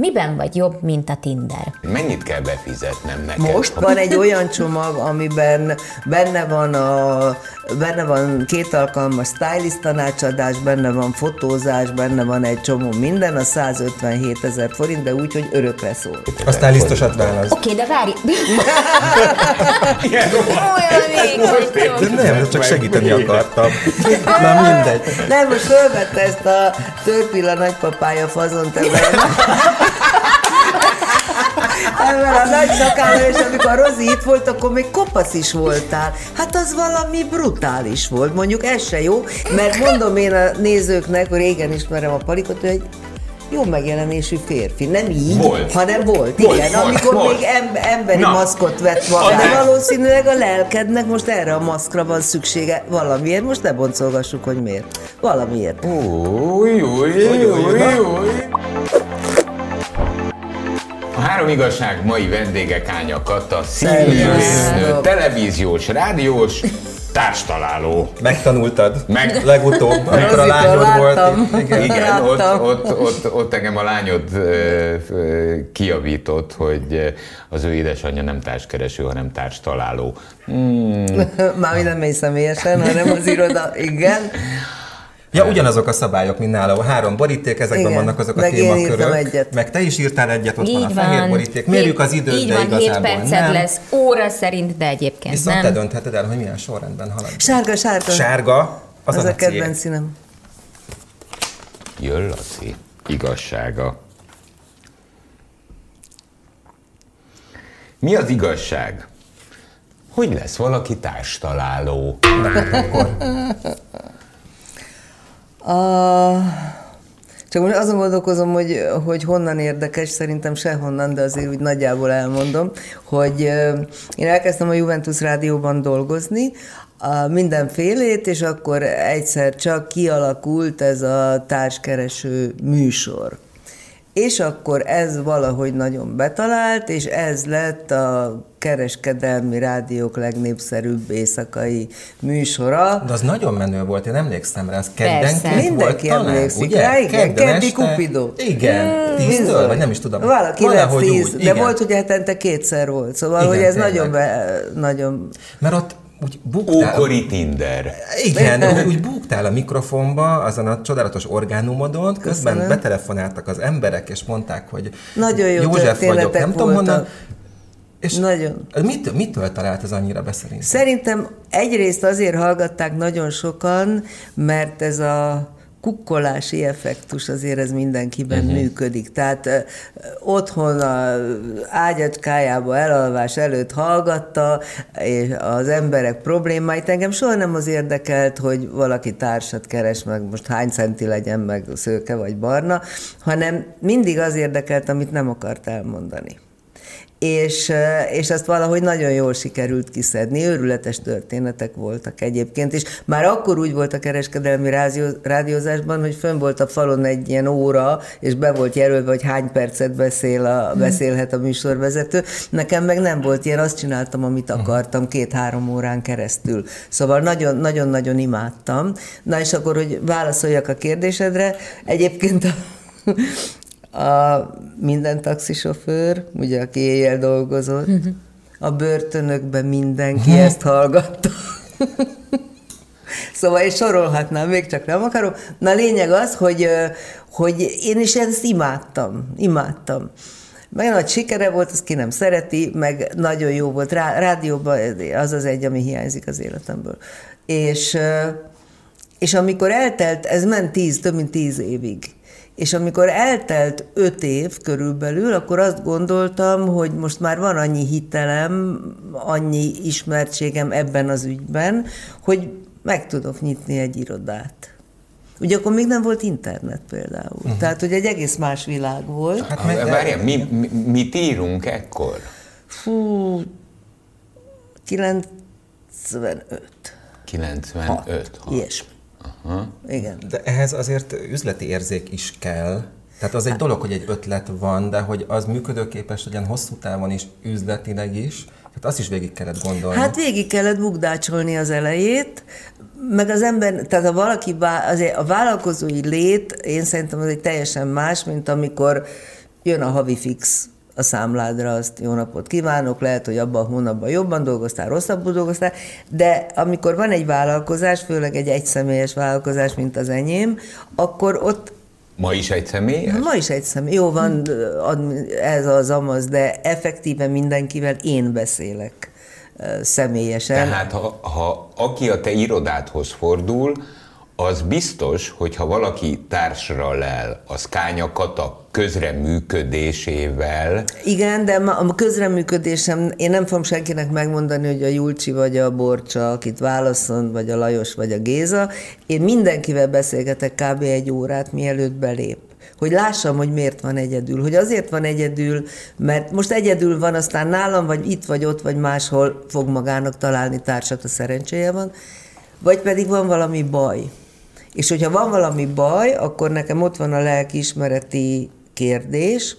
Miben vagy jobb, mint a Tinder? Mennyit kell befizetnem neked? Most van egy olyan csomag, amiben benne van, a, benne van két alkalmas stylist tanácsadás, benne van fotózás, benne van egy csomó minden, a 157 ezer forint, de úgy, hogy örökre szól. A stylistosat válasz. Oké, de várj! Olyan vagyok. De nem, csak segíteni akartam. Na mindegy. Nem, most fölvette ezt a törpilla nagypapája fazont ebben. Ebben a nagy szakállal, és amikor a Rozi itt volt, akkor még kopasz is voltál. Hát az valami brutális volt. Mondjuk ez se jó, mert mondom én a nézőknek, hogy régen ismerem a palikot, hogy egy jó megjelenésű férfi. Nem így, Volt. hanem volt. Volt, igen, volt, amikor volt. még em- emberi Na. maszkot vett volna. De valószínűleg a lelkednek most erre a maszkra van szüksége valamiért. Most ne boncolgassuk, hogy miért. Valamiért. Új, új, új, új, új. A három igazság mai vendége Kánya Kata, színésznő, Szervusz. televíziós, rádiós, társtaláló. Megtanultad. Meg- Legutóbb, amikor a lányod volt. Igen. Igen, ott, ott, ott, ott engem a lányod ö, ö, kiavított, hogy az ő édesanyja nem társkereső, hanem társtaláló. Már nem megy személyesen, hanem az iroda. Igen. Ja, ugyanazok a szabályok, mint nála. A három boríték, ezekben Igen. vannak azok a Meg témakörök. egyet. Meg te is írtál egyet, ott van a Így fehér boríték. Mérjük az időt, Így de van, 7 igazából perced nem. lesz óra szerint, de egyébként Viszont nem. te döntheted el, hogy milyen sorrendben halad. Sárga, sárga. Sárga, az, az a, a kedvenc színem. Jön Laci, igazsága. Mi az igazság? Hogy lesz valaki társtaláló? A... Csak most azon gondolkozom, hogy, hogy honnan érdekes, szerintem sehonnan, de azért úgy nagyjából elmondom, hogy én elkezdtem a Juventus Rádióban dolgozni, a mindenfélét, és akkor egyszer csak kialakult ez a társkereső műsor. És akkor ez valahogy nagyon betalált, és ez lett a kereskedelmi rádiók legnépszerűbb éjszakai műsora. De az nagyon menő volt, én emlékszem rá, az Persze. keddenként volt Mindenki emlékszik rá, igen, Keddi este- Cupido. Igen, tíztől, Bizony. vagy nem is tudom. Valaki Valahogy lett tíz, úgy, de igen. volt, hogy hetente kétszer volt, szóval, Igen, hogy ez tényleg. nagyon, be, nagyon... Mert ott úgy buktál. Ókori Tinder. Igen, úgy, úgy búgtál a mikrofonba, azon a csodálatos orgánumodon, közben Köszönöm. betelefonáltak az emberek, és mondták, hogy Nagyon jó József vagyok, nem tudom honnan. És Nagyon. Mit, mitől talált ez annyira beszerinted? Szerintem egyrészt azért hallgatták nagyon sokan, mert ez a kukkolási effektus azért ez mindenkiben uh-huh. működik. Tehát ö, otthon a ágyacskájába elalvás előtt hallgatta és az emberek problémáit. Engem soha nem az érdekelt, hogy valaki társat keres, meg most hány centi legyen, meg szőke vagy barna, hanem mindig az érdekelt, amit nem akart elmondani és, és azt valahogy nagyon jól sikerült kiszedni. Őrületes történetek voltak egyébként, és már akkor úgy volt a kereskedelmi rádió, rádiózásban, hogy fönn volt a falon egy ilyen óra, és be volt jelölve, hogy hány percet beszél a, beszélhet a műsorvezető. Nekem meg nem volt ilyen, azt csináltam, amit akartam két-három órán keresztül. Szóval nagyon- nagyon-nagyon imádtam. Na és akkor, hogy válaszoljak a kérdésedre, egyébként a, a minden taxisofőr, ugye, aki éjjel dolgozott, a börtönökben mindenki ezt hallgatta. Szóval én sorolhatnám, még csak nem akarom. Na lényeg az, hogy, hogy én is ezt imádtam, imádtam. Meg nagy sikere volt, azt ki nem szereti, meg nagyon jó volt. Rá, rádióban az az egy, ami hiányzik az életemből. És, és amikor eltelt, ez ment tíz, több mint tíz évig, és amikor eltelt öt év körülbelül, akkor azt gondoltam, hogy most már van annyi hitelem, annyi ismertségem ebben az ügyben, hogy meg tudok nyitni egy irodát. Ugye akkor még nem volt internet például. Uh-huh. Tehát, hogy egy egész más világ volt. Hát meg- Várjál, mi, mi, mit írunk ekkor? Fú, 95. 95. Hat. Ilyesmi. Aha. Igen. De ehhez azért üzleti érzék is kell. Tehát az egy dolog, hogy egy ötlet van, de hogy az működőképes legyen hosszú távon is, üzletileg is, tehát azt is végig kellett gondolni. Hát végig kellett bukdácsolni az elejét, meg az ember, tehát ha valaki, vá- azért a vállalkozói lét, én szerintem az egy teljesen más, mint amikor jön a havi fix a számládra, azt jó napot kívánok, lehet, hogy abban a hónapban jobban dolgoztál, rosszabbul dolgoztál, de amikor van egy vállalkozás, főleg egy egyszemélyes vállalkozás, mint az enyém, akkor ott Ma is egy személy? Ma is egy személy. Jó, van ez az amaz, de effektíve mindenkivel én beszélek személyesen. Tehát ha, ha aki a te irodádhoz fordul, az biztos, hogy ha valaki társra lel a Szkánya Kata közreműködésével... Igen, de a közreműködésem, én nem fogom senkinek megmondani, hogy a Julcsi vagy a Borcsa, akit válaszol, vagy a Lajos, vagy a Géza. Én mindenkivel beszélgetek kb. egy órát, mielőtt belép hogy lássam, hogy miért van egyedül. Hogy azért van egyedül, mert most egyedül van, aztán nálam, vagy itt, vagy ott, vagy máshol fog magának találni társat, a szerencséje van, vagy pedig van valami baj. És hogyha van valami baj, akkor nekem ott van a lelkiismereti kérdés,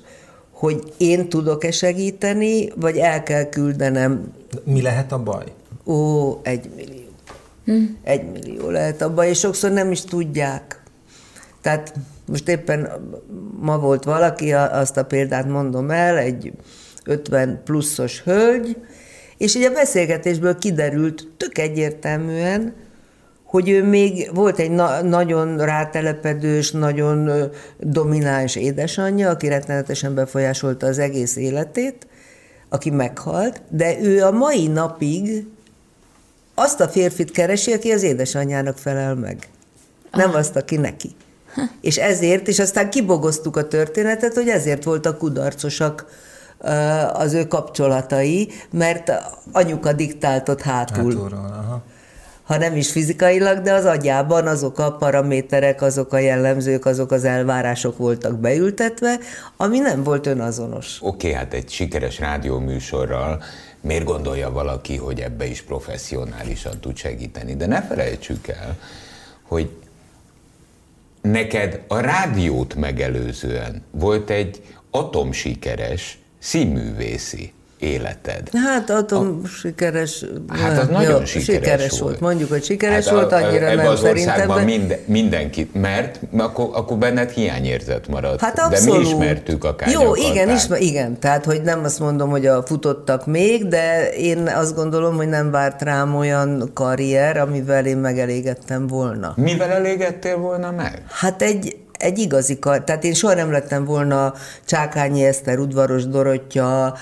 hogy én tudok-e segíteni, vagy el kell küldenem. Mi lehet a baj? Ó, egy millió. Hm. Egy millió lehet a baj, és sokszor nem is tudják. Tehát most éppen ma volt valaki, azt a példát mondom el, egy 50 pluszos hölgy, és ugye a beszélgetésből kiderült tök egyértelműen, hogy ő még volt egy na- nagyon rátelepedős, nagyon domináns édesanyja, aki rettenetesen befolyásolta az egész életét, aki meghalt, de ő a mai napig azt a férfit keresi, aki az édesanyjának felel meg. Nem ah. azt, aki neki. És ezért, és aztán kibogoztuk a történetet, hogy ezért voltak kudarcosak az ő kapcsolatai, mert anyuka diktáltott hátul. Hátulról, aha ha nem is fizikailag, de az agyában azok a paraméterek, azok a jellemzők, azok az elvárások voltak beültetve, ami nem volt önazonos. Oké, okay, hát egy sikeres rádióműsorral miért gondolja valaki, hogy ebbe is professzionálisan tud segíteni? De ne felejtsük el, hogy neked a rádiót megelőzően volt egy atomsikeres színművészi életed. Hát atom a, sikeres. Hát az nagyon jó, sikeres, sikeres volt. volt. Mondjuk, hogy sikeres hát volt, annyira a, nem az szerintem. De... Minden, mindenkit, mert akkor, akkor benned hiányérzet maradt. Hát abszolút. De mi ismertük a Jó, igen, ismer, igen. Tehát, hogy nem azt mondom, hogy a futottak még, de én azt gondolom, hogy nem várt rám olyan karrier, amivel én megelégettem volna. Mivel elégettél volna meg? Hát egy, egy igazi tehát én soha nem lettem volna Csákányi Eszter, Udvaros Dorottya,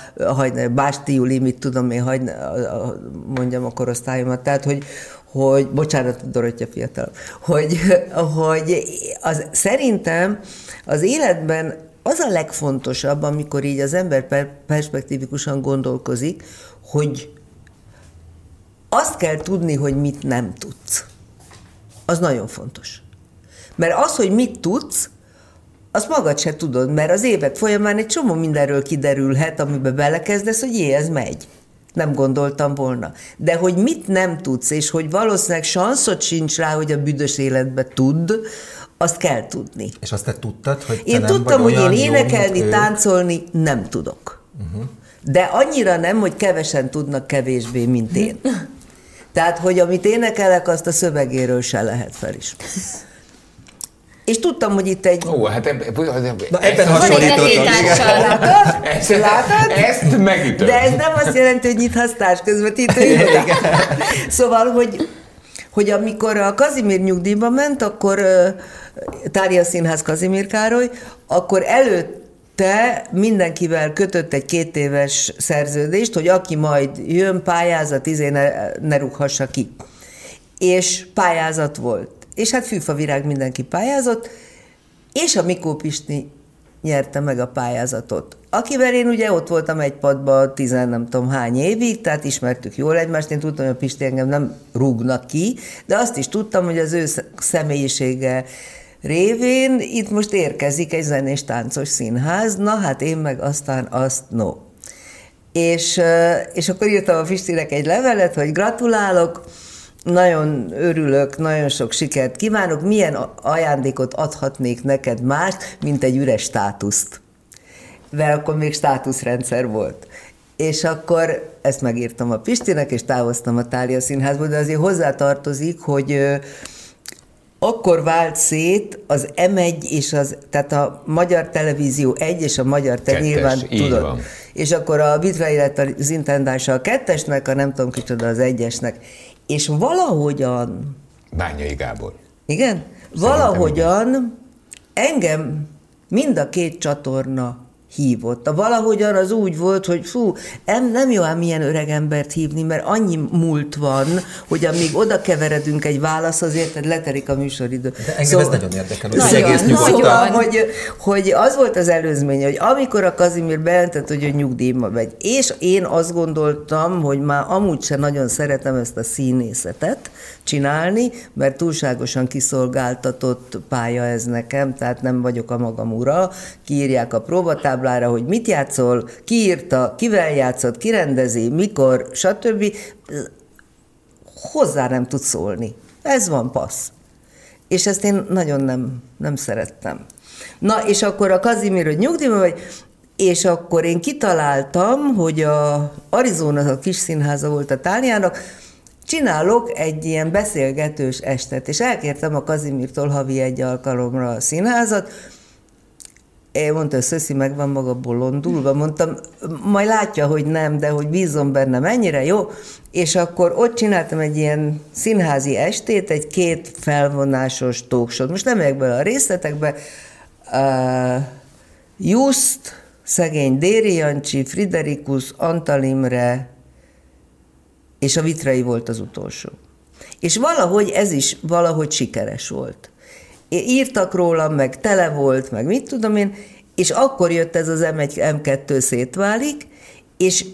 Básti Juli, mit tudom én, hagy, mondjam a korosztályomat, tehát hogy, hogy, bocsánat, Dorottya fiatal, hogy, hogy az, szerintem az életben az a legfontosabb, amikor így az ember perspektívikusan gondolkozik, hogy azt kell tudni, hogy mit nem tudsz. Az nagyon fontos. Mert az, hogy mit tudsz, azt magad se tudod, mert az évek folyamán egy csomó mindenről kiderülhet, amiben belekezdesz, hogy jé, ez megy. Nem gondoltam volna. De hogy mit nem tudsz, és hogy valószínűleg sanszot sincs rá, hogy a büdös életbe tud, azt kell tudni. És azt te tudtad, hogy te Én nem tudtam, hogy én énekelni, jó, táncolni nem tudok. Uh-huh. De annyira nem, hogy kevesen tudnak kevésbé, mint én. Tehát, hogy amit énekelek, azt a szövegéről se lehet felismerni. És tudtam, hogy itt egy... Ó, hát eb, Na, ebben hasonlítottam. Látod? Ezt, Látod? Ezt megütöm. De ez nem azt jelenti, hogy nyithatsz közvetítő. szóval, hogy, hogy amikor a Kazimír nyugdíjba ment, akkor Tária Színház Kazimír Károly, akkor előtt te mindenkivel kötött egy két éves szerződést, hogy aki majd jön pályázat, izé ne, ne rúghassa ki. És pályázat volt és hát fűfavirág mindenki pályázott, és a Mikó Pisti nyerte meg a pályázatot. Akivel én ugye ott voltam egy padba tizen nem tudom hány évig, tehát ismertük jól egymást, én tudtam, hogy a Pisti engem nem rúgnak ki, de azt is tudtam, hogy az ő személyisége révén itt most érkezik egy zenés táncos színház, na hát én meg aztán azt no. És, és akkor írtam a Pistinek egy levelet, hogy gratulálok, nagyon örülök, nagyon sok sikert kívánok. Milyen ajándékot adhatnék neked más, mint egy üres státuszt? Mert akkor még státuszrendszer volt. És akkor ezt megírtam a Pistinek, és távoztam a Tália Színházból, de azért hozzátartozik, hogy akkor vált szét az M1 és az, tehát a Magyar Televízió 1 és a Magyar Te nyilván tudod. van. És akkor a Vitra élet az intendása a kettesnek, a nem tudom kicsoda az egyesnek. És valahogyan Bányai Gábor. igen? Valahogyan engem mind a két csatorna hívott. A valahogyan az úgy volt, hogy fú, nem, nem jó ám milyen öreg embert hívni, mert annyi múlt van, hogy amíg oda keveredünk egy válasz, azért letelik a műsoridő. De engem ez nagyon érdekel, hogy Nagyon, egész nyugodtan. Szóval, Nagyon. hogy, hogy az volt az előzmény, hogy amikor a Kazimír bejelentett, hogy ő nyugdíjba megy, és én azt gondoltam, hogy már amúgy se nagyon szeretem ezt a színészetet csinálni, mert túlságosan kiszolgáltatott pálya ez nekem, tehát nem vagyok a magam ura, kiírják a próbatáblára, hogy mit játszol, kiírta, kivel játszott, kirendezi, mikor, stb. Hozzá nem tud szólni. Ez van, passz. És ezt én nagyon nem, nem szerettem. Na, és akkor a Kazimír, hogy nyugdíjban vagy, és akkor én kitaláltam, hogy a Arizona a kis színháza volt a Tániának, csinálok egy ilyen beszélgetős estet, és elkértem a Kazimírtól havi egy alkalomra a színházat, én mondta, hogy Szöszi meg van maga bolondulva, mondtam, majd látja, hogy nem, de hogy bízom benne, mennyire jó, és akkor ott csináltam egy ilyen színházi estét, egy két felvonásos talkshow. Most nem megyek bele a részletekbe. Uh, Just, szegény Déri Jancsi, Friderikus, Antal Imre, és a Vitrai volt az utolsó. És valahogy ez is valahogy sikeres volt. Írtak rólam, meg tele volt, meg mit tudom én, és akkor jött ez az M1, M2 szétválik, és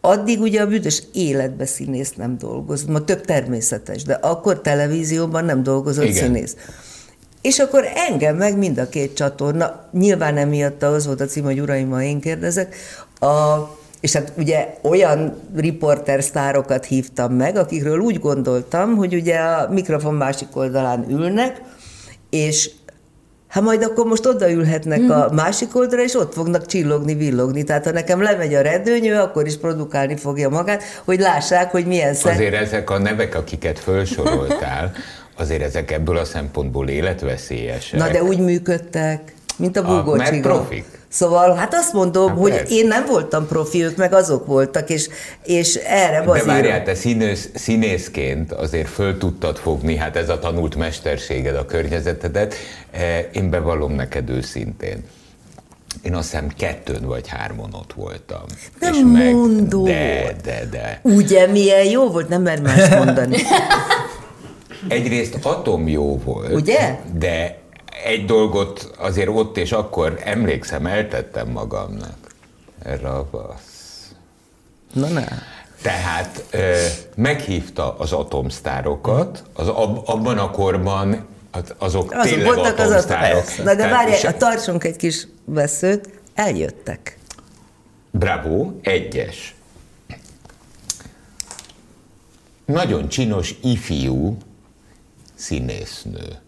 addig ugye a büdös életbe színész nem dolgozott, ma tök természetes, de akkor televízióban nem dolgozott Igen. színész. És akkor engem meg mind a két csatorna, nyilván emiatt az volt a cím, hogy uraim, ma én kérdezek, a, és hát ugye olyan riporter sztárokat hívtam meg, akikről úgy gondoltam, hogy ugye a mikrofon másik oldalán ülnek, és Hát majd akkor most odaülhetnek Mhm. a másik oldalra, és ott fognak csillogni, villogni. Tehát ha nekem lemegy a redőnyő, akkor is produkálni fogja magát, hogy lássák, hogy milyen szem. Azért ezek a nevek, akiket felsoroltál, azért ezek ebből a szempontból életveszélyesek. Na de úgy működtek, mint a A- bugó mert profik. Szóval hát azt mondom, Hát hogy persze. én nem voltam profi, ők meg azok voltak, és, és erre De bazírom. várjál, te színész, színészként azért föl tudtad fogni, hát ez a tanult mesterséged, a környezetedet. Eh, Én bevallom neked őszintén. Én azt hiszem kettőn vagy hármon ott voltam. Nem És meg- mondod. De, de, de. Ugye milyen jó volt, nem mer más mondani. Egyrészt atom jó volt. Ugye? De egy dolgot azért ott és akkor emlékszem, eltettem magamnak. Ravasz. Na, na. Tehát ö, meghívta az atomsztárokat, az ab, abban a korban az, azok, Azok tényleg voltak az atomsztárok. azt. Na de várjál, se- tartsunk egy kis veszőt, eljöttek. Bravo, egyes. Nagyon csinos ifjú színésznő.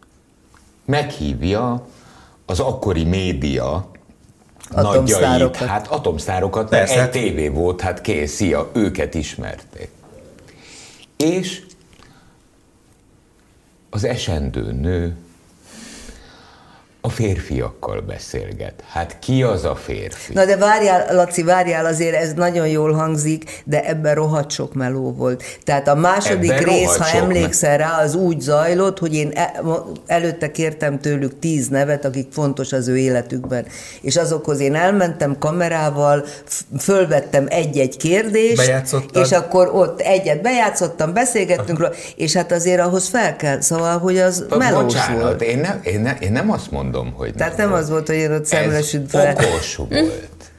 Meghívja az akkori média nagyjait, hát atomsztárokat, mert Persze. egy tévé volt, hát kész, szia, őket ismerték. És az esendő nő a férfiakkal beszélget. Hát ki az a férfi? Na de várjál, Laci, várjál, azért ez nagyon jól hangzik, de ebben rohadt sok meló volt. Tehát a második Ebben rész, ha emlékszel rá, az úgy zajlott, hogy én e- előtte kértem tőlük tíz nevet, akik fontos az ő életükben. És azokhoz én elmentem kamerával, fölvettem egy-egy kérdést, és akkor ott egyet bejátszottam, beszélgettünk róla, és hát azért ahhoz fel kell, szóval, hogy az melós Bocsánat, volt. Én nem, én, nem, én nem azt mondom, hogy Tehát nem az volt, hogy én ott szemlesütve... Ez okos volt.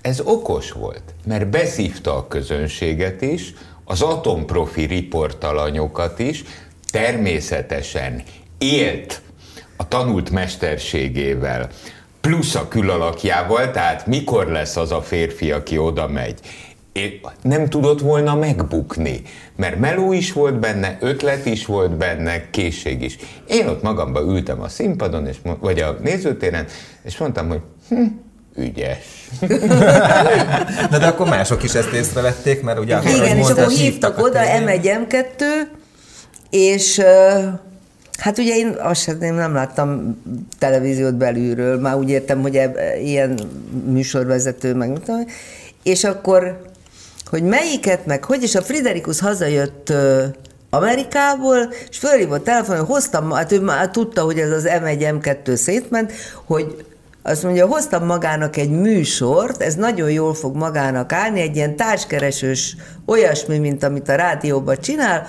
Ez okos volt, mert beszívta a közönséget is, az atomprofi riportalanyokat is, természetesen élt a tanult mesterségével, plusz a külalakjával, tehát mikor lesz az a férfi, aki oda megy. Nem tudott volna megbukni, mert meló is volt benne, ötlet is volt benne, készség is. Én ott magamba ültem a színpadon, és, vagy a nézőtéren, és mondtam, hogy hm, ügyes. Na de akkor mások is ezt észrevették, mert ugye Igen, és mondtad, akkor hívtak oda tévén. M1, M2, és Hát ugye én azt sem, én nem láttam televíziót belülről, már úgy értem, hogy eb, ilyen műsorvezető, meg mit tudom, és akkor, hogy melyiket, meg hogy, és a Friderikus hazajött Amerikából, és fölhívott telefonon, hoztam, hát ő már tudta, hogy ez az M1, M2 szétment, hogy azt mondja, hoztam magának egy műsort, ez nagyon jól fog magának állni, egy ilyen társkeresős olyasmi, mint amit a rádióban csinál,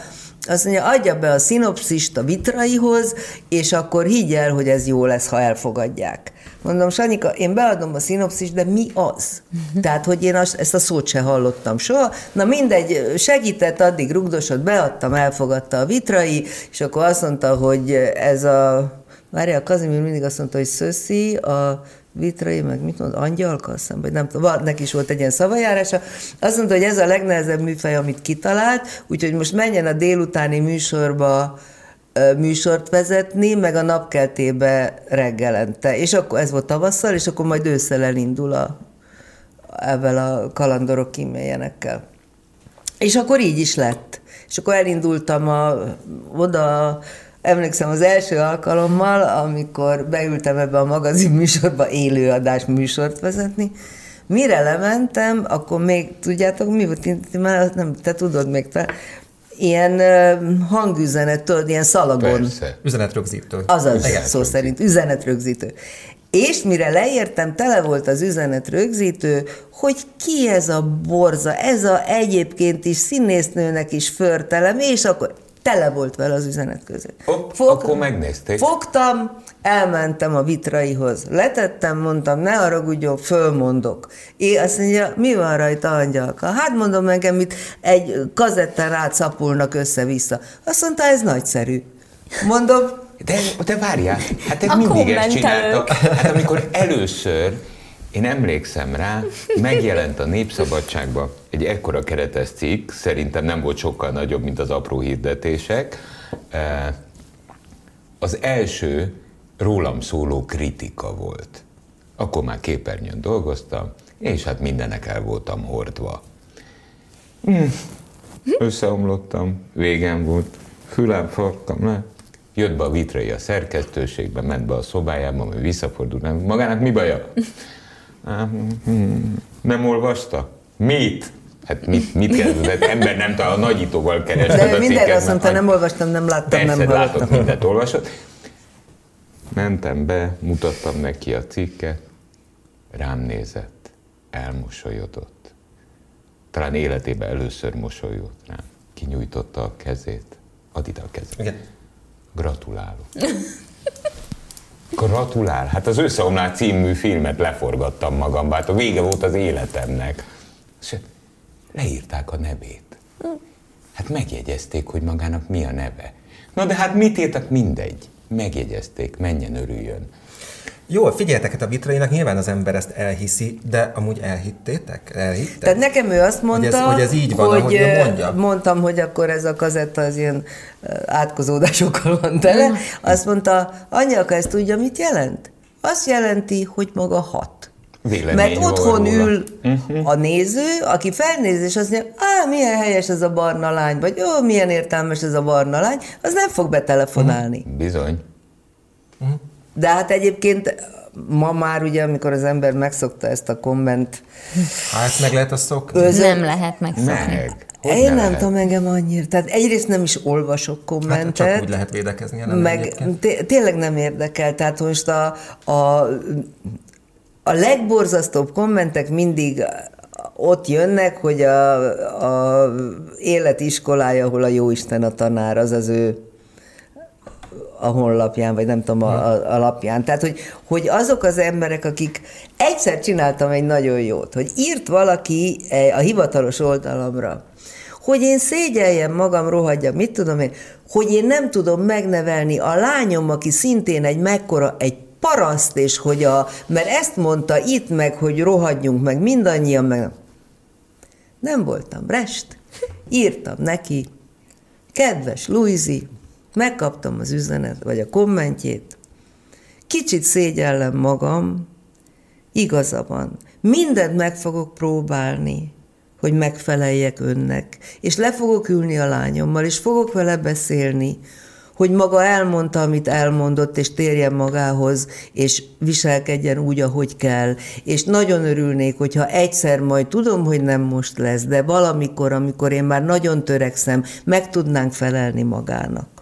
azt mondja, adja be a szinopszist a vitraihoz, és akkor higgy el, hogy ez jó lesz, ha elfogadják. Mondom, Sanyika, én beadom a szinopszist, de mi az? Tehát, hogy én azt, ezt a szót se hallottam soha. Na mindegy, segített, addig rugdosott, beadtam, elfogadta a vitrai, és akkor azt mondta, hogy ez a Várja, a Kazimír mindig azt mondta, hogy Szöszi, a vitrai, meg mit mond, angyalka, azt hiszem, vagy nem tudom, neki is volt egy ilyen szavajárása. Azt mondta, hogy ez a legnehezebb műfaj, amit kitalált, úgyhogy most menjen a délutáni műsorba műsort vezetni, meg a napkeltébe reggelente. És akkor ez volt tavasszal, és akkor majd ősszel elindul a, ebben a kalandorok kíméljenekkel. És akkor így is lett. És akkor elindultam a, oda emlékszem az első alkalommal, amikor beültem ebbe a magazin műsorba élőadás műsort vezetni, mire lementem, akkor még, tudjátok, mi volt, már nem, te tudod még, te, ilyen hangüzenet, tudod, ilyen szalagon. Persze. Üzenetrögzítő. Azaz, Igen, szó szerint, üzenetrögzítő. És mire leértem, tele volt az üzenet rögzítő, hogy ki ez a borza, ez a egyébként is színésznőnek is förtelem, és akkor tele volt vele az üzenet között. Hopp, Fog, akkor megnézték. Fogtam, elmentem a vitraihoz, letettem, mondtam, ne haragudjon, fölmondok. Én azt mondja, mi van rajta, angyalka? Hát mondom nekem, itt egy kazettán átszapulnak össze-vissza. Azt mondta, ez nagyszerű. Mondom, de, de várjál, hát ezt mindig ezt csináltak. Hát amikor először én emlékszem rá, megjelent a Népszabadságban egy ekkora keretes cikk, szerintem nem volt sokkal nagyobb, mint az apró hirdetések. Az első rólam szóló kritika volt. Akkor már képernyőn dolgoztam, és hát mindenek el voltam hordva. Hm. Összeomlottam, végem volt, fülem farkam le, jött be a vitrai a szerkesztőségbe, ment be a szobájába, majd visszafordult, magának mi baja? Nem olvasta? Mit? Hát mit, mit kezdett? Ember nem talál, a nagyítóval kerested De a minden azt mondta, nem olvastam, nem láttam, Persze, nem hallottam. látott, mindent olvasott. Mentem be, mutattam neki a cikket, rám nézett, elmosolyodott. Talán életében először mosolyult rám. Kinyújtotta a kezét. Add ide a kezét. Igen. Gratulálok. Gratulál! Hát az Összeomlás című filmet leforgattam magam, hát a vége volt az életemnek. És leírták a nevét. Hát megjegyezték, hogy magának mi a neve. Na de hát mit írtak? Mindegy. Megjegyezték, menjen, örüljön. Jó, figyeljetek, hát a vitrainak nyilván az ember ezt elhiszi, de amúgy elhittétek? Elhittek? Tehát nekem ő azt mondta, hogy ez, hogy ez így van, hogy, ahogy mondja. mondtam, hogy akkor ez a kazetta az ilyen átkozódásokkal van tele. Mm. Azt mondta, anyaka ezt tudja, mit jelent? Azt jelenti, hogy maga hat. Vélemény Mert otthon róla. ül uh-huh. a néző, aki felnéz, és azt mondja, á, milyen helyes ez a barna lány, vagy ó, milyen értelmes ez a barna lány, az nem fog betelefonálni. Uh-huh. Bizony. Uh-huh. De hát egyébként ma már ugye, amikor az ember megszokta ezt a komment... Hát meg lehet azt szokni? Özön... Nem lehet megszokni. Meg. Hogy Én nem tudom engem annyira. Tehát egyrészt nem is olvasok kommentet. Hát csak úgy lehet védekezni. Nem meg tényleg nem érdekel. Tehát most a, a, a legborzasztóbb kommentek mindig ott jönnek, hogy a, a életiskolája, ahol a jóisten a tanár, az az ő a honlapján, vagy nem tudom, a, a, a lapján. Tehát, hogy, hogy azok az emberek, akik egyszer csináltam egy nagyon jót, hogy írt valaki a hivatalos oldalamra, hogy én szégyeljem magam, rohadjam, mit tudom én, hogy én nem tudom megnevelni a lányom, aki szintén egy mekkora, egy paraszt, és hogy a, mert ezt mondta itt meg, hogy rohadjunk meg mindannyian, meg nem voltam rest, írtam neki, kedves Luizi, megkaptam az üzenet, vagy a kommentjét, kicsit szégyellem magam, igaza van, mindent meg fogok próbálni, hogy megfeleljek önnek, és le fogok ülni a lányommal, és fogok vele beszélni, hogy maga elmondta, amit elmondott, és térjen magához, és viselkedjen úgy, ahogy kell. És nagyon örülnék, hogyha egyszer majd, tudom, hogy nem most lesz, de valamikor, amikor én már nagyon törekszem, meg tudnánk felelni magának.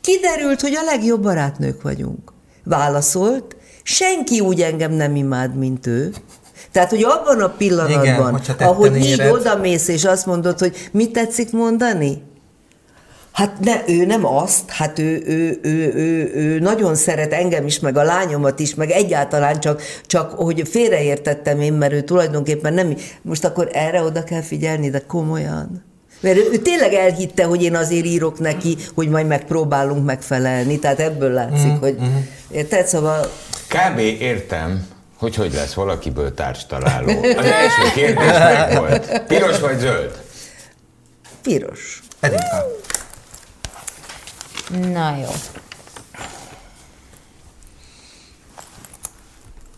Kiderült, hogy a legjobb barátnők vagyunk. Válaszolt, senki úgy engem nem imád, mint ő. Tehát, hogy abban a pillanatban, Igen, ahogy így éred... odamész, és azt mondod, hogy mit tetszik mondani? Hát ne, ő nem azt, hát ő, ő, ő, ő, ő nagyon szeret engem is, meg a lányomat is, meg egyáltalán csak, csak hogy félreértettem én, mert ő tulajdonképpen nem, most akkor erre oda kell figyelni, de komolyan. Mert ő, ő tényleg elhitte, hogy én azért írok neki, hogy majd megpróbálunk megfelelni, tehát ebből látszik, mm, hogy mm. érted, szóval... Kb. értem, hogy hogy lesz valakiből társtaláló. Az első kérdés meg volt. Piros vagy zöld? Piros. Edinka. Na jó.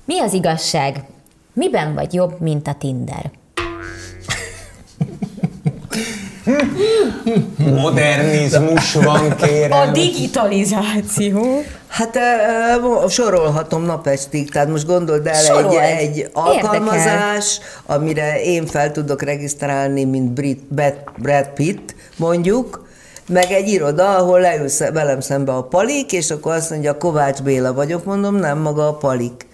Mi az igazság? Miben vagy jobb, mint a Tinder? Modernizmus van, kérem. A digitalizáció. Hát uh, sorolhatom napestig, tehát most gondold el egy, egy alkalmazás, Érdekel. amire én fel tudok regisztrálni, mint Brit, Brad Pitt, mondjuk, meg egy iroda, ahol leülsz velem szembe a palik, és akkor azt mondja, Kovács Béla vagyok, mondom, nem maga a palik.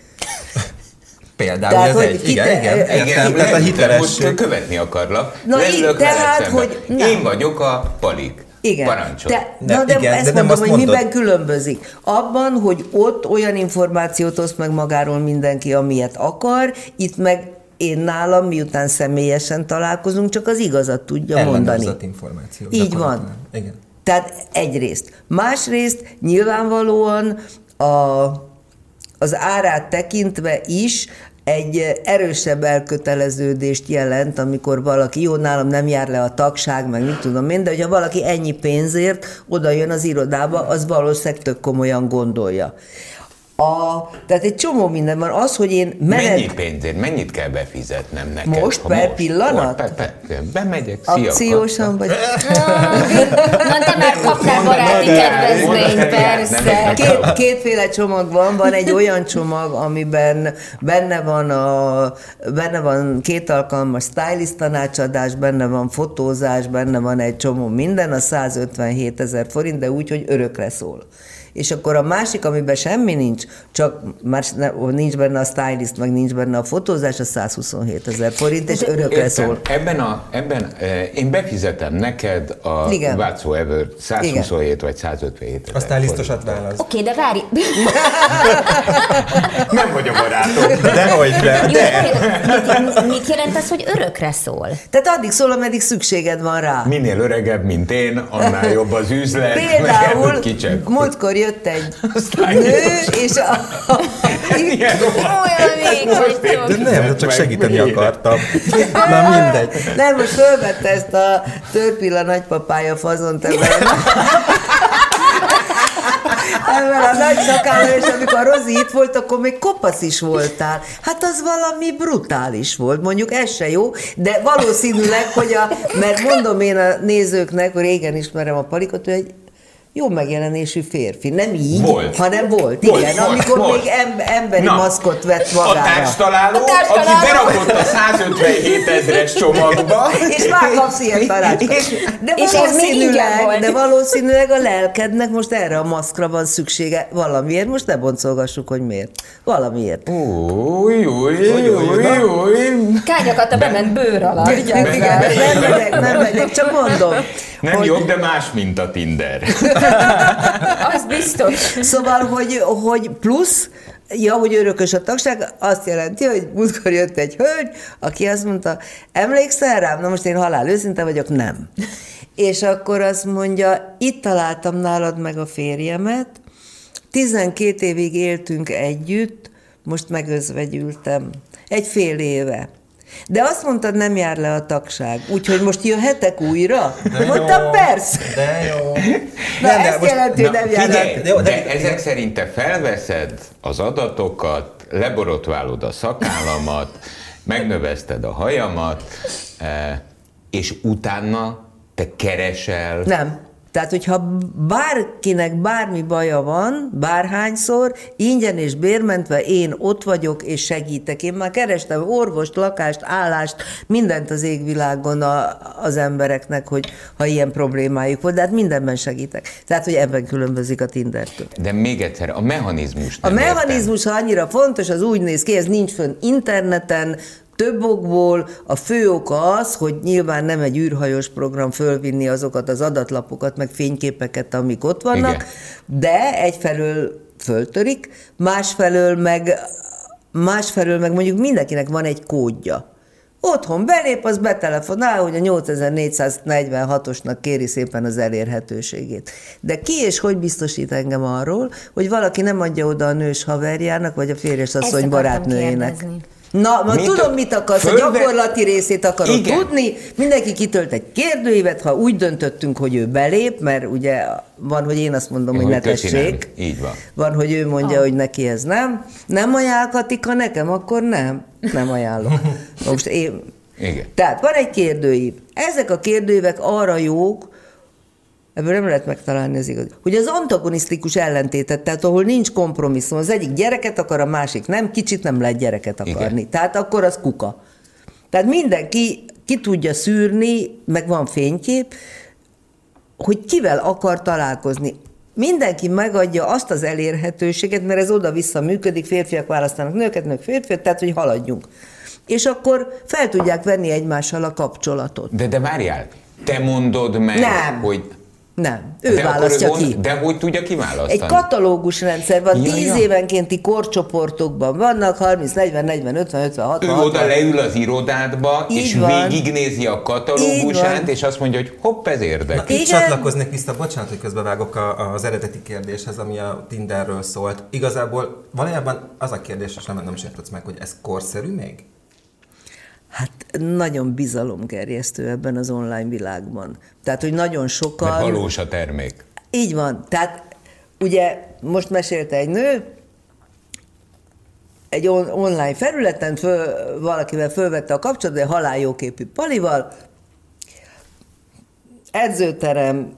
Például tehát, ez hogy egy, igen, igen, igen, igen, tehát a hitelesség. Most követni akarlak. Na, így, tehát, hogy... Nem. Én vagyok a palik. Igen. Parancsol. De, de, de igen, ezt de nem mondom, hogy mondod. miben különbözik. Abban, hogy ott olyan információt oszt meg magáról mindenki, amilyet akar, itt meg én nálam, miután személyesen találkozunk, csak az igazat tudja mondani. információ. Így van. Igen. Tehát egyrészt. Másrészt nyilvánvalóan a, az árát tekintve is egy erősebb elköteleződést jelent, amikor valaki, jó, nálam nem jár le a tagság, meg mit tudom én, de hogyha valaki ennyi pénzért oda jön az irodába, az valószínűleg tök komolyan gondolja. A, tehát egy csomó minden van. Az, hogy én menet... Mennyi pénzért, mennyit kell befizetnem neked? Most, per most? pillanat? Per, per, per, bemegyek, szia. Akciósan vagy? Na, te már kapnál baráti kedvezményt, persze. Két, kétféle csomag van. Van egy olyan csomag, amiben benne van, a, benne van két alkalmas stylist tanácsadás, benne van fotózás, benne van egy csomó minden, a 157 ezer forint, de úgy, hogy örökre szól és akkor a másik, amiben semmi nincs, csak már nincs benne a stylist, meg nincs benne a fotózás, a 127 ezer forint, és örökre Értem. szól. Ebben, a, ebben eh, én befizetem neked a Igen. whatsoever 127 Igen. vagy 157 ezer A stylistosat válasz. Oké, okay, de várj. Nem vagy a barátom. Dehogy de. de. Mit, mit jelent az, hogy örökre szól? Tehát addig szól, ameddig szükséged van rá. Minél öregebb, mint én, annál jobb az üzlet. Például múltkor jött egy nő, és a... Olyan De nem, csak segíteni akartam. Na mindegy. Nem, most fölvette ezt a törpilla nagypapája fazont ebben. Ebben a nagy szakállal, és amikor a Rozi itt volt, akkor még kopasz is voltál. Hát az valami brutális volt, mondjuk ez se jó, de valószínűleg, hogy a, mert mondom én a nézőknek, régen ismerem a palikot, hogy egy jó megjelenésű férfi. Nem így, volt. hanem volt. volt igen, volt, amikor volt. még em- emberi Na, maszkot vett magára. A társtaláló, a társtaláló, aki berakott a 157 ezres csomagba. és már kapsz ilyen tanácsokat. De és valószínűleg, de valószínűleg a lelkednek most erre a maszkra van szüksége valamiért. Most ne boncolgassuk, hogy miért. Valamiért. Új, új, új, új, új. Kányakat a bement bőr alatt. Igen, igen, nem megyek, nem megyek, csak mondom. Nem hogy... jobb, de más, mint a Tinder. Az biztos. Szóval, hogy, hogy plusz, Ja, hogy örökös a tagság, azt jelenti, hogy múltkor jött egy hölgy, aki azt mondta, emlékszel rám? Na most én halál őszinte vagyok, nem. És akkor azt mondja, itt találtam nálad meg a férjemet, 12 évig éltünk együtt, most megözvegyültem. Egy fél éve. De azt mondtad, nem jár le a tagság, úgyhogy most jöhetek újra? De Mondtam, jó, persze. De jó. Na, nem, ezt most, jelenti, hogy nem jár le. De, de ezek szerint te felveszed az adatokat, leborotválod a szakállamat, megnövezted a hajamat, eh, és utána te keresel nem. Tehát, hogyha bárkinek bármi baja van, bárhányszor, ingyen és bérmentve én ott vagyok és segítek. Én már kerestem orvost, lakást, állást, mindent az égvilágon a, az embereknek, hogy ha ilyen problémájuk volt, de hát mindenben segítek. Tehát, hogy ebben különbözik a Tindertől. De még egyszer, a mechanizmus A mechanizmus, ha annyira fontos, az úgy néz ki, ez nincs fönn interneten, több okból a fő oka az, hogy nyilván nem egy űrhajós program fölvinni azokat az adatlapokat, meg fényképeket, amik ott vannak, Igen. de egyfelől föltörik, másfelől meg, másfelől meg mondjuk mindenkinek van egy kódja. Otthon belép, az betelefonál, hogy a 8446-osnak kéri szépen az elérhetőségét. De ki és hogy biztosít engem arról, hogy valaki nem adja oda a nős haverjának, vagy a férjes asszony barátnőjének? Kérdezni. Na, ma mit tudom, mit akarsz, fölve... a gyakorlati részét akarod Igen. tudni. Mindenki kitölt egy kérdőívet, ha úgy döntöttünk, hogy ő belép, mert ugye van, hogy én azt mondom, én hogy ne tessék. Így van. Van, hogy ő mondja, ah. hogy neki ez nem. Nem ajánlhatik, ha nekem, akkor nem. Nem ajánlom. Most én... Igen. Tehát van egy kérdőív. Ezek a kérdőívek arra jók, Ebből nem lehet megtalálni az igaz. Hogy az antagonisztikus ellentétet, tehát ahol nincs kompromisszum, az egyik gyereket akar, a másik nem, kicsit nem lehet gyereket akarni. Igen. Tehát akkor az kuka. Tehát mindenki ki tudja szűrni, meg van fénykép, hogy kivel akar találkozni. Mindenki megadja azt az elérhetőséget, mert ez oda-vissza működik, férfiak választanak nőket, nők férfiak, tehát hogy haladjunk. És akkor fel tudják venni egymással a kapcsolatot. De, de várjál, te mondod meg, Nem. hogy nem, ő de választja ki. De hogy tudja kiválasztani? Egy katalógus rendszer van, ja, 10 ja. évenkénti korcsoportokban vannak, 30, 40, 40, 50, 50, 60. Ő 60. oda leül az irodádba, Így és van. végignézi a katalógusát, és azt mondja, hogy hopp, ez érdekel. Na, itt csatlakoznék vissza, bocsánat, hogy közbevágok a, az eredeti kérdéshez, ami a Tinderről szólt. Igazából valójában az a kérdés, és nem, nem sértetsz meg, hogy ez korszerű még? Hát nagyon bizalomgerjesztő ebben az online világban. Tehát, hogy nagyon sokan... Mert valós a termék. Így van. Tehát ugye most mesélte egy nő, egy on- online felületen föl, valakivel fölvette a kapcsolatot, egy haláljóképű palival, edzőterem,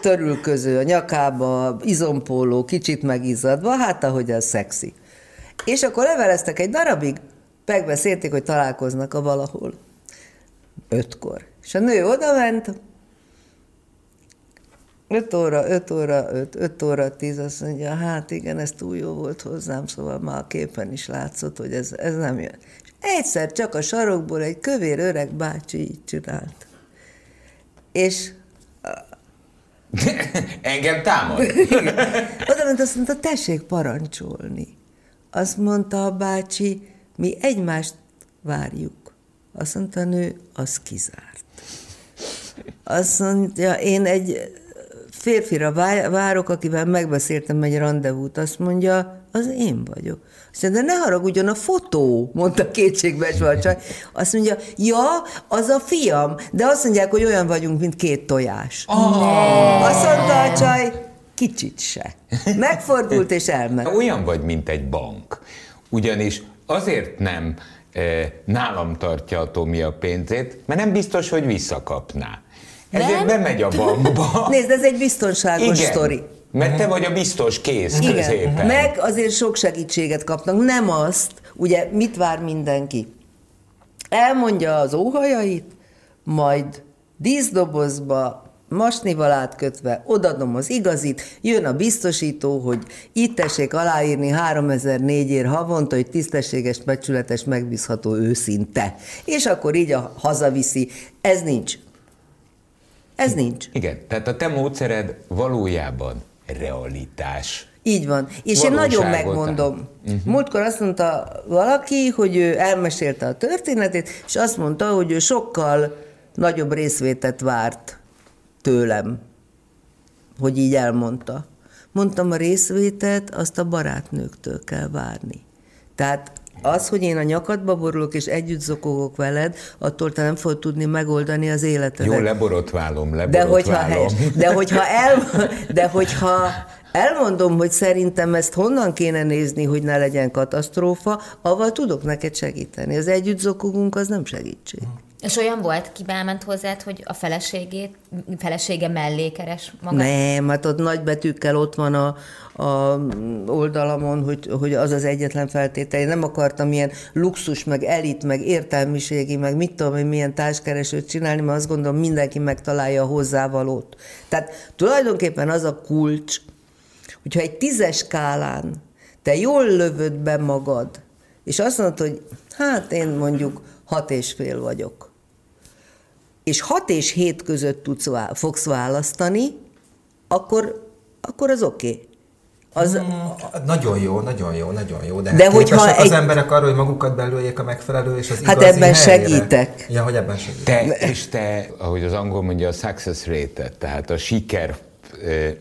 törülköző a nyakába, izompóló, kicsit megizadva, hát ahogy az szexi. És akkor leveleztek egy darabig, megbeszélték, hogy találkoznak a valahol. Ötkor. És a nő oda ment, 5 óra, 5 óra, 5, 5 óra, 10, azt mondja, hát igen, ez túl jó volt hozzám, szóval már a képen is látszott, hogy ez, ez nem jön. És egyszer csak a sarokból egy kövér öreg bácsi így csinált. És Engem támad. Oda ment, azt mondta, tessék parancsolni. Azt mondta a bácsi, mi egymást várjuk. Azt mondta a nő, az kizárt. Azt mondja, én egy férfira várok, akivel megbeszéltem egy rendezvút, azt mondja, az én vagyok. Azt mondja, de ne haragudjon, a fotó, mondta kétségbeesve a csaj. Azt mondja, ja, az a fiam, de azt mondják, hogy olyan vagyunk, mint két tojás. Oh. Azt mondta a csaj, kicsit se. Megfordult és elment. Olyan vagy, mint egy bank. Ugyanis azért nem nálam tartja a Tomi a pénzét, mert nem biztos, hogy visszakapná. Ezért nem? bemegy a bankba. Nézd, ez egy biztonságos Igen. sztori. Mert te vagy a biztos kész Igen. középen. Meg azért sok segítséget kapnak. Nem azt, ugye mit vár mindenki? Elmondja az óhajait, majd díszdobozba masnival átkötve, odadom az igazit, jön a biztosító, hogy itt tessék aláírni 3004 ér havonta, hogy tisztességes, becsületes, megbízható, őszinte. És akkor így a hazaviszi. Ez nincs. Ez nincs. Igen, tehát a te módszered valójában realitás. Így van. És én nagyon megmondom. Uh-huh. Múltkor azt mondta valaki, hogy ő elmesélte a történetét, és azt mondta, hogy ő sokkal nagyobb részvétet várt tőlem, hogy így elmondta. Mondtam, a részvétet azt a barátnőktől kell várni. Tehát az, hogy én a nyakadba borulok és együtt zokogok veled, attól te nem fogod tudni megoldani az életedet. Jó, leborotválom, leborotválom. De hogyha, helyes, de hogyha, el, de hogyha elmondom, hogy szerintem ezt honnan kéne nézni, hogy ne legyen katasztrófa, avval tudok neked segíteni. Az együtt zokogunk, az nem segítség. És olyan volt, ki elment hozzád, hogy a feleségét, felesége mellé keres maga? Nem, hát ott nagybetűkkel ott van a, a oldalamon, hogy, hogy az az egyetlen feltétel. Én nem akartam ilyen luxus, meg elit, meg értelmiségi, meg mit tudom én, milyen társkeresőt csinálni, mert azt gondolom mindenki megtalálja a hozzávalót. Tehát tulajdonképpen az a kulcs, hogyha egy tízes skálán te jól lövöd be magad, és azt mondod, hogy hát én mondjuk hat és fél vagyok, és hat és hét között tudsz, fogsz választani, akkor, akkor az oké. Okay. Az, hmm, nagyon jó, nagyon jó, nagyon jó. De, de hát hogyha egy... az emberek arra, hogy magukat belőjék a megfelelő és az Hát ebben helyre. segítek. Ja, hogy ebben segítek. Te, és te, ahogy az angol mondja, a success rate tehát a siker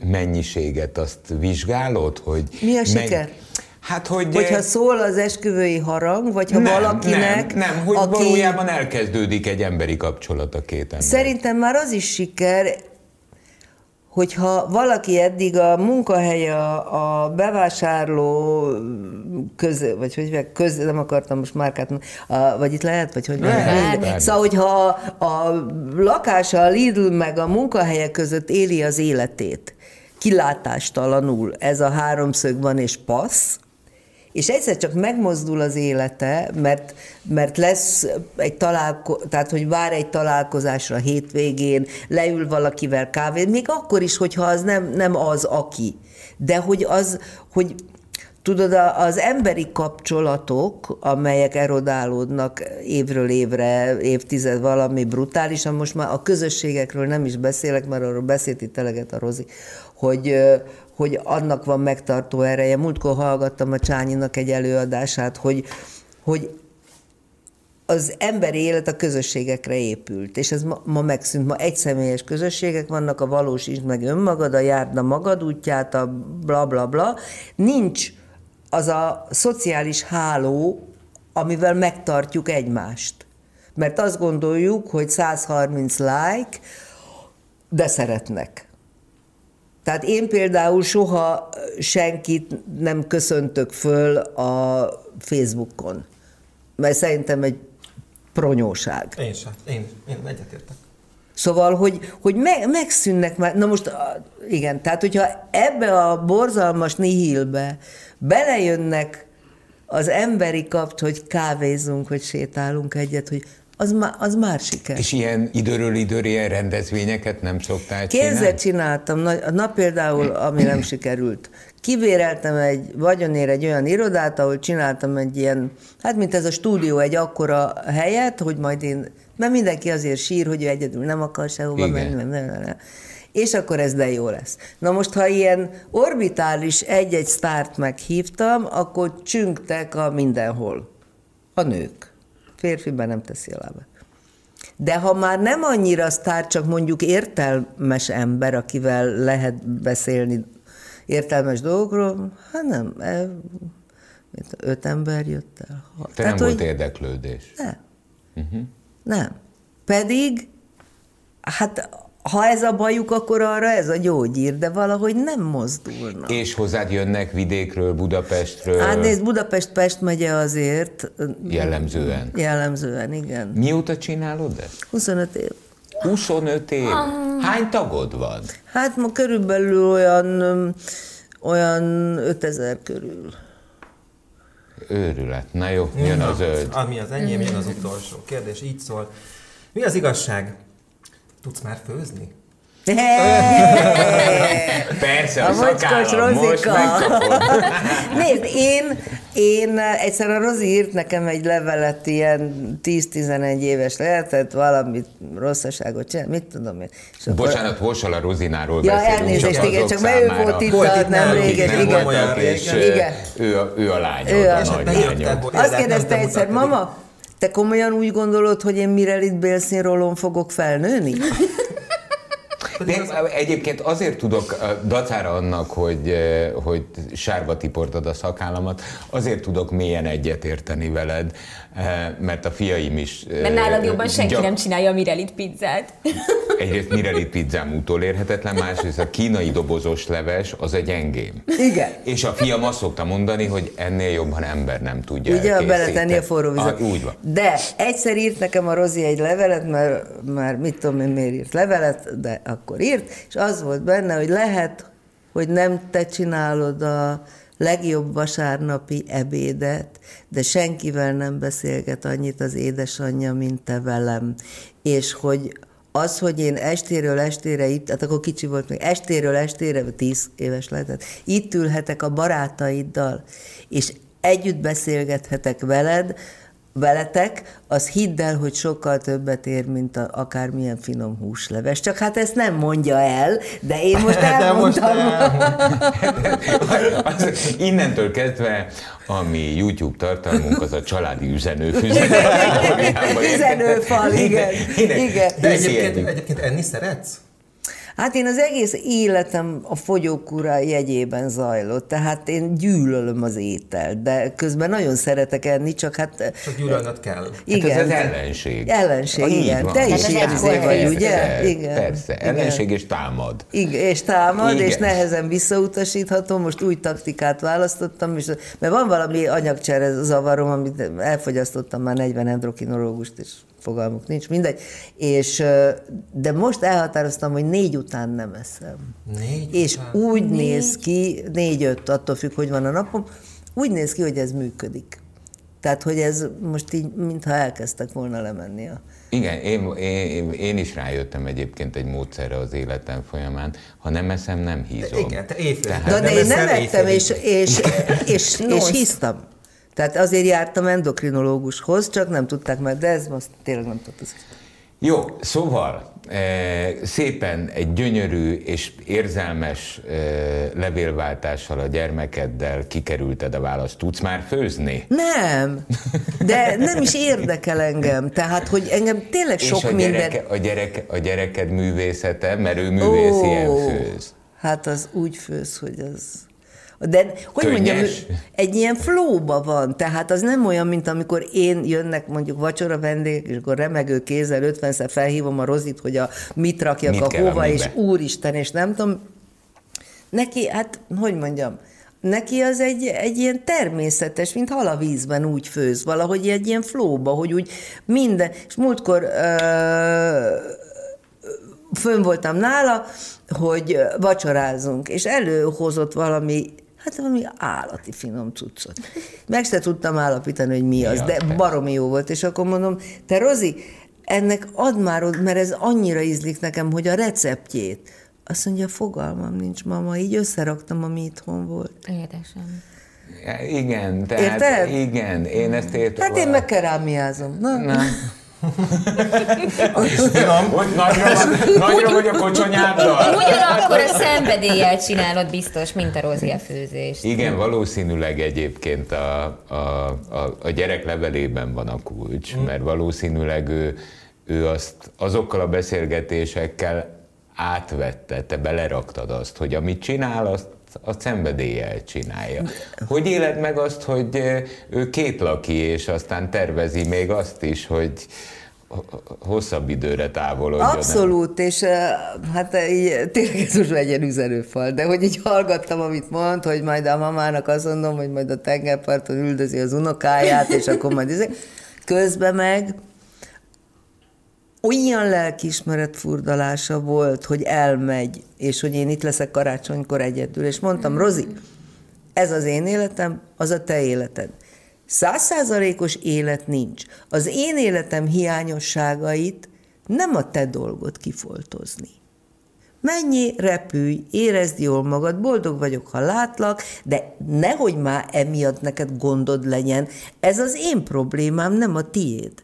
mennyiséget azt vizsgálod, hogy... Mi a siker? Mennyi, Hát, hogy... Hogyha szól az esküvői harang, vagy ha nem, valakinek... Nem, nem, hogy aki... valójában elkezdődik egy emberi kapcsolat a két ember. Szerintem már az is siker, hogyha valaki eddig a munkahelye, a, a bevásárló köz, vagy hogy köz, nem akartam most márkát, a, vagy itt lehet, vagy hogy lehet, lehet. Szóval, hogyha a, a lakása, a Lidl meg a munkahelye között éli az életét, kilátástalanul, ez a háromszög van és passz, és egyszer csak megmozdul az élete, mert, mert lesz egy találkozás, tehát hogy vár egy találkozásra hétvégén, leül valakivel kávét, még akkor is, hogyha az nem, nem az, aki. De hogy az, hogy Tudod, az emberi kapcsolatok, amelyek erodálódnak évről évre, évtized valami brutálisan, most már a közösségekről nem is beszélek, mert arról beszélt itt eleget a Rozi, hogy, hogy annak van megtartó ereje. Múltkor hallgattam a Csányinak egy előadását, hogy, hogy az emberi élet a közösségekre épült, és ez ma, ma megszűnt. Ma egyszemélyes közösségek vannak, a valósítsd meg önmagad, a járd a magad útját, a bla bla bla. Nincs az a szociális háló, amivel megtartjuk egymást. Mert azt gondoljuk, hogy 130 like, de szeretnek. Tehát én például soha senkit nem köszöntök föl a Facebookon, mert szerintem egy pronyóság. Én sem, én, én egyetértek. Szóval, hogy, hogy me, megszűnnek már, na most igen, tehát hogyha ebbe a borzalmas nihilbe belejönnek az emberi kapt, hogy kávézunk, hogy sétálunk egyet, hogy az, má, az már siker. És ilyen időről időre ilyen rendezvényeket nem szoktál csinálni? Kézzel csináltam. Na, na például, ami nem sikerült. Kivéreltem egy vagyonér egy olyan irodát, ahol csináltam egy ilyen, hát mint ez a stúdió, egy akkora helyet, hogy majd én, mert mindenki azért sír, hogy ő egyedül nem akar sehova menni. Nem, nem, nem. És akkor ez de jó lesz. Na most, ha ilyen orbitális egy-egy sztárt meghívtam, akkor csüngtek a mindenhol. A nők férfiben nem teszi a lábát. De ha már nem annyira sztár, csak mondjuk értelmes ember, akivel lehet beszélni értelmes dolgokról, hát nem, e, öt ember jött el. Te Tehát, nem volt hogy, érdeklődés. Nem. Uh-huh. Nem. Pedig, hát ha ez a bajuk, akkor arra ez a gyógyír, de valahogy nem mozdulnak. És hozzád jönnek vidékről, Budapestről? Hát nézd, Budapest-Pest megye azért. Jellemzően? Jellemzően, igen. Mióta csinálod ezt? 25 év. 25 év? Hány tagod van? Hát ma körülbelül olyan, olyan 5000 körül. Őrület. Na jó, jön az zöld. Ami az enyém, jön az utolsó kérdés. Így szól. Mi az igazság? Tudsz már főzni? Persze, a, a szakállam, most Nézd, én, én egyszer a Rozi írt nekem egy levelet, ilyen 10-11 éves lehetett, valamit rosszaságot csinál, mit tudom én. És Bocsánat, akkor... Vossal a Rozináról ja, beszélünk. elnézést, igen, csak mert ő volt itt, volt nem régen, nem igen. Voltak, és igen. Ő, ő a lány, ő a, a nagy lányod. Azt kérdezte egyszer, mama, te komolyan úgy gondolod, hogy én Mirelit Bélszínrólon fogok felnőni? De egyébként azért tudok, dacára annak, hogy, hogy sárba tiportad a szakállamat, azért tudok mélyen egyetérteni veled, mert a fiaim is... eh, Mert nálad jobban senki gyak- nem csinálja a Mirelit pizzát. Egyrészt Mirelit pizzám utolérhetetlen, másrészt a kínai dobozos leves az egy gyengém. Igen. És a fiam azt szokta mondani, hogy ennél jobban ember nem tudja Ugye, beletenni a forró vizet. Ah, úgy van. De egyszer írt nekem a Rozi egy levelet, mert már mit tudom én miért írt levelet, de akkor írt, és az volt benne, hogy lehet, hogy nem te csinálod a legjobb vasárnapi ebédet, de senkivel nem beszélget annyit az édesanyja, mint te velem. És hogy az, hogy én estéről estére itt, hát akkor kicsi volt még, estéről estére, tíz éves lehetett, itt ülhetek a barátaiddal, és együtt beszélgethetek veled, veletek, az hidd el, hogy sokkal többet ér, mint a, akármilyen finom húsleves. Csak hát ezt nem mondja el, de én most De most elmondtam. Az, innentől kezdve a mi YouTube tartalmunk az a családi üzenőfüzet. Üzenőfal, igen. Igen. De Őszi egyébként, egyébként enni szeretsz? Hát én az egész életem a fogyókúra jegyében zajlott, tehát én gyűlölöm az ételt, de közben nagyon szeretek enni, csak hát... Csak gyűlölnöd kell. Igen. Hát ez az ellenség. Ellenség, Ah, igen. van. Te is Hát ez ilyen egy vagy, ugye? Persze, Igen. Persze, Igen. ellenség és támad. Igen, és támad, Igen. és nehezen visszautasítható. Most új taktikát választottam, és, mert van valami anyagcsere zavarom, amit elfogyasztottam már 40 endokrinológust, és fogalmuk nincs, mindegy. És, de most elhatároztam, hogy négy után nem eszem. Négy És után? úgy néz ki, négy-öt, attól függ, hogy van a napom, úgy néz ki, hogy ez működik. Tehát, hogy ez most így, mintha elkezdtek volna lemenni a... Igen, én, én, én is rájöttem egyébként egy módszerre az életem folyamán. Ha nem eszem, nem hízom. Igen, te éjfél. Na, de én nem ettem, és, éjfélig. és, és, és hisztam. Tehát azért jártam endokrinológushoz, csak nem tudták meg, de ez most tényleg nem tudtuk. Jó, szóval e, szépen egy gyönyörű és érzelmes e, levélváltással a gyermekeddel kikerülted a választ. Tudsz már főzni? Nem, de nem is érdekel engem. Tehát, hogy engem tényleg sok és a, minden... gyereke, a, gyereke, a gyereked művészete, mert ő művész, ilyen Ó, főz. Hát az úgy főz, hogy az... De hogy mondjam, Könnyes? egy ilyen flóba van, tehát az nem olyan, mint amikor én jönnek mondjuk vacsora vendégek, és akkor remegő kézzel 50-szer felhívom a rozit, hogy a mit rakjak Mit a hova, és úristen, és nem tudom, neki, hát hogy mondjam, neki az egy, egy ilyen természetes, mint hal a vízben úgy főz, valahogy egy ilyen flóba, hogy úgy minden, és múltkor ö, fönn voltam nála, hogy vacsorázunk, és előhozott valami, hát valami állati finom cuccot. Meg se tudtam állapítani, hogy mi az, az, de baromi jó volt, és akkor mondom, te Rozi, ennek add már, mert ez annyira ízlik nekem, hogy a receptjét. Azt mondja, fogalmam nincs, mama, így összeraktam, ami itthon volt. Édesem. Igen, tehát Érted? igen, én ezt értem. Hát én meg kerámiázom. Na, Na. Finom. Hogy nagyra, vagy- nagyra vagy a kocsonyáddal? Ugyanakkor a szenvedéllyel csinálod biztos, mint a Rozi a főzést. Igen, valószínűleg egyébként a, a, a, a gyerek levelében van a kulcs, mert valószínűleg ő, ő azt azokkal a beszélgetésekkel átvette, te beleraktad azt, hogy amit csinál, azt a szenvedéllyel csinálja. Hogy éled meg azt, hogy ő két laki, és aztán tervezi még azt is, hogy hosszabb időre távolodjon. el. Abszolút, és eh, hát így, tényleg ez most legyen üzenőfal, de hogy így hallgattam, amit mond, hogy majd a mamának azt mondom, hogy majd a tengerparton üldözi az unokáját, és akkor majd izé. közben meg olyan lelkiismeret furdalása volt, hogy elmegy, és hogy én itt leszek karácsonykor egyedül, és mondtam, Rozi, ez az én életem, az a te életed. Százszázalékos élet nincs. Az én életem hiányosságait nem a te dolgod kifoltozni. Mennyi, repülj, érezd jól magad, boldog vagyok, ha látlak, de nehogy már emiatt neked gondod legyen. Ez az én problémám, nem a tiéd.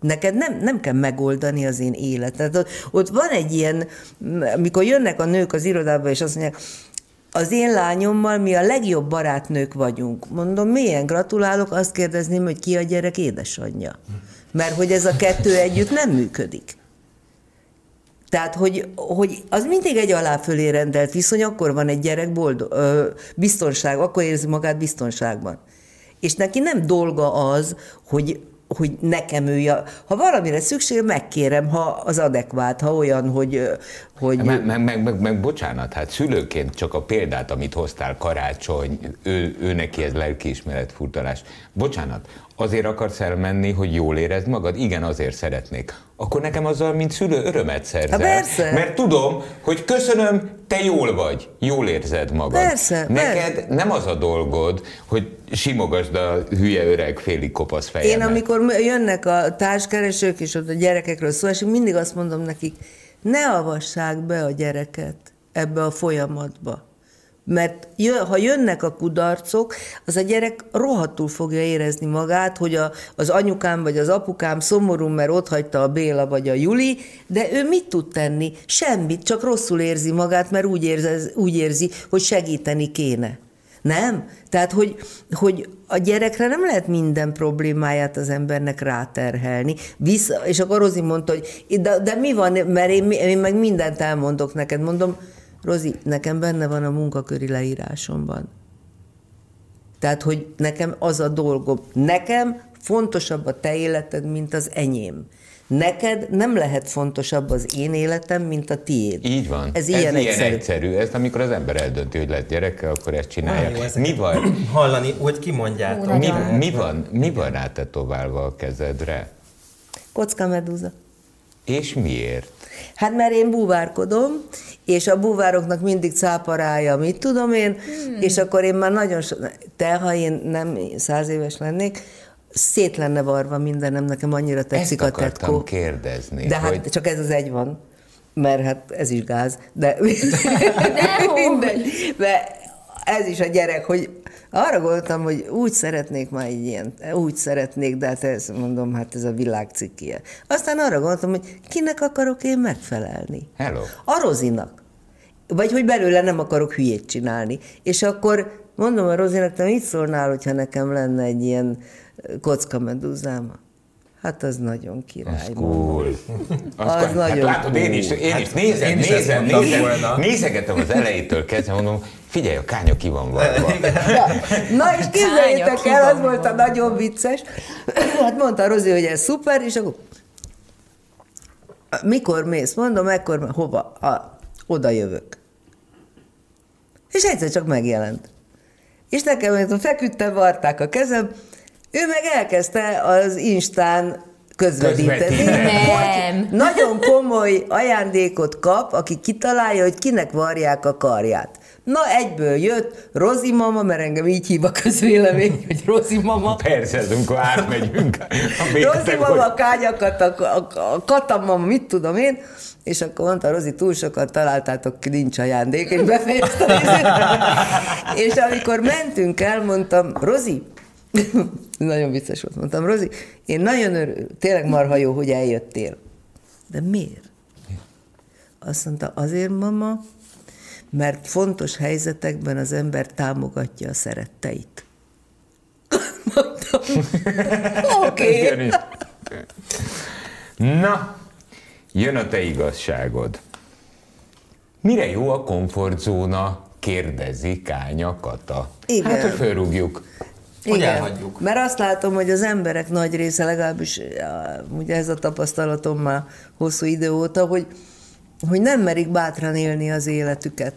Neked nem, nem kell megoldani az én életet. Ott, ott van egy ilyen, amikor jönnek a nők az irodába, és azt mondják, az én lányommal mi a legjobb barátnők vagyunk. Mondom, milyen gratulálok, azt kérdezném, hogy ki a gyerek édesanyja. Mert hogy ez a kettő együtt nem működik. Tehát, hogy, hogy az mindig egy aláfölé rendelt viszony, akkor van egy gyerek boldog, ö, biztonság, akkor érzi magát biztonságban. És neki nem dolga az, hogy hogy nekem ő, ha valamire szükség, megkérem, ha az adekvát, ha olyan, hogy... hogy... Meg, meg, meg, meg, meg bocsánat, hát szülőként csak a példát, amit hoztál, karácsony, ő, ő neki ez lelkiismeret furtalás. Bocsánat, azért akarsz elmenni, hogy jól érezd magad? Igen, azért szeretnék. Akkor nekem azzal, mint szülő, örömet szerzel. Ha persze. Mert tudom, hogy köszönöm, te jól vagy, jól érzed magad. Persze, Neked persze. nem az a dolgod, hogy simogasd a hülye öreg félig kopasz fejemet. Én amikor jönnek a társkeresők, és ott a gyerekekről szó esik, mindig azt mondom nekik, ne avassák be a gyereket ebbe a folyamatba. Mert jö, ha jönnek a kudarcok, az a gyerek rohadtul fogja érezni magát, hogy a, az anyukám vagy az apukám szomorú, mert ott hagyta a Béla vagy a Juli, de ő mit tud tenni? Semmit, csak rosszul érzi magát, mert úgy érzi, úgy érzi hogy segíteni kéne. Nem? Tehát, hogy, hogy a gyerekre nem lehet minden problémáját az embernek ráterhelni. Vissza, és akkor Rozi mondta, hogy de, de mi van, mert én, én meg mindent elmondok neked. Mondom, Rozi, nekem benne van a munkaköri leírásomban. Tehát, hogy nekem az a dolgom. Nekem fontosabb a te életed, mint az enyém. Neked nem lehet fontosabb az én életem, mint a tiéd. Így van. Ez ilyen, ez egyszerű. egyszerű. Ezt amikor az ember eldönti, hogy lehet gyerekkel, akkor ezt csinálja. Jó, mi van? Hallani, hogy kimondjátok. Mi, mi, van, mi van rá tetoválva a kezedre? Kocka medúza. És miért? Hát mert én búvárkodom, és a búvároknak mindig cáparája, mit tudom én, hmm. és akkor én már nagyon so... Te, ha én nem száz éves lennék, szét lenne varva mindenem, nekem annyira tetszik Ezt a tetkó. kérdezni. De hát hogy csak ez az egy van, mert hát ez is gáz, de mindegy. De ez is a gyerek, hogy arra gondoltam, hogy úgy szeretnék már egy ilyen, úgy szeretnék, de hát ezt mondom, hát ez a világ cikkie. Aztán arra gondoltam, hogy kinek akarok én megfelelni? Hello. A Rozinak. Vagy hogy belőle nem akarok hülyét csinálni. És akkor mondom a Rozinak, te mit szólnál, hogyha nekem lenne egy ilyen kockamedúzám? Hát az nagyon király. Az cool. Az hát nagyon látod, én is, én is nézem, én is nézem, nézem, volna. nézegetem az elejétől kezdve, mondom, figyelj, a kánya ki van varva. Ja. Na és képzeljétek el, az volt a nagyon vicces. Hát mondta a Rozi, hogy ez szuper, és akkor mikor mész? Mondom, ekkor, hova? A, oda jövök. És egyszer csak megjelent. És nekem, feküdtem, varták a kezem, ő meg elkezdte az Instán közvetíteni. Nem. nagyon komoly ajándékot kap, aki kitalálja, hogy kinek varják a karját. Na, egyből jött Rozi mama, mert engem így hív a közvélemény, hogy Rozi mama. Persze, ez amikor átmegyünk Rozi mama, hogy- a kányakat, a, a, a katam mama, mit tudom én, és akkor mondta Rozi, túl sokat találtátok ki, nincs ajándék, és befejezte. és amikor mentünk el, mondtam, Rozi, nagyon vicces volt, mondtam, Rozi, én nagyon örül, tényleg marha jó, hogy eljöttél. De miért? Azt mondta, azért, mama, mert fontos helyzetekben az ember támogatja a szeretteit. Mondtam, oké. Okay. Na, jön a te igazságod. Mire jó a komfortzóna? Kérdezi Kánya Kata. Igen. Hát, hogy fölrúgjuk. Hogy elhagyjuk? Mert azt látom, hogy az emberek nagy része, legalábbis ugye ez a tapasztalatom már hosszú idő óta, hogy, hogy nem merik bátran élni az életüket.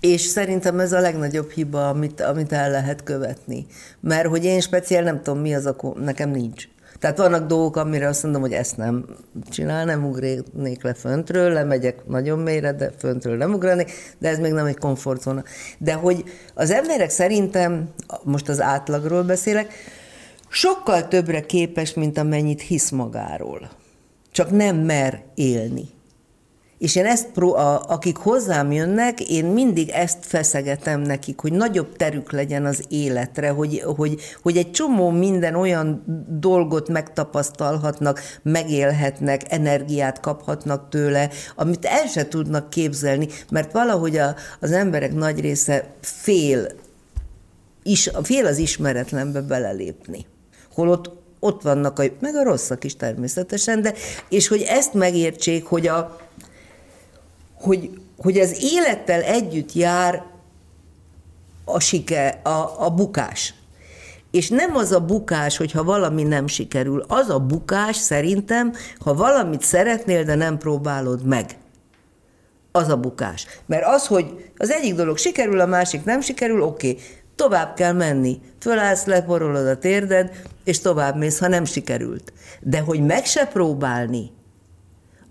És szerintem ez a legnagyobb hiba, amit, amit el lehet követni. Mert hogy én speciál nem tudom, mi az a... Nekem nincs. Tehát vannak dolgok, amire azt mondom, hogy ezt nem csinál, nem ugrnék le föntről, lemegyek nagyon mélyre, de föntről nem ugranék, de ez még nem egy komfortzóna. De hogy az emberek szerintem, most az átlagról beszélek, sokkal többre képes, mint amennyit hisz magáról. Csak nem mer élni. És én ezt, pró- a, akik hozzám jönnek, én mindig ezt feszegetem nekik, hogy nagyobb terük legyen az életre, hogy, hogy, hogy egy csomó minden olyan dolgot megtapasztalhatnak, megélhetnek, energiát kaphatnak tőle, amit el se tudnak képzelni, mert valahogy a, az emberek nagy része fél, is, fél az ismeretlenbe belelépni. Holott ott vannak, a, meg a rosszak is természetesen, de, és hogy ezt megértsék, hogy a, hogy, hogy az élettel együtt jár a sike, a, a bukás. És nem az a bukás, hogyha valami nem sikerül. Az a bukás szerintem, ha valamit szeretnél, de nem próbálod meg. Az a bukás. Mert az, hogy az egyik dolog sikerül, a másik nem sikerül, oké, okay. tovább kell menni. Fölállsz, leporolod a térded, és tovább mész, ha nem sikerült. De hogy meg se próbálni,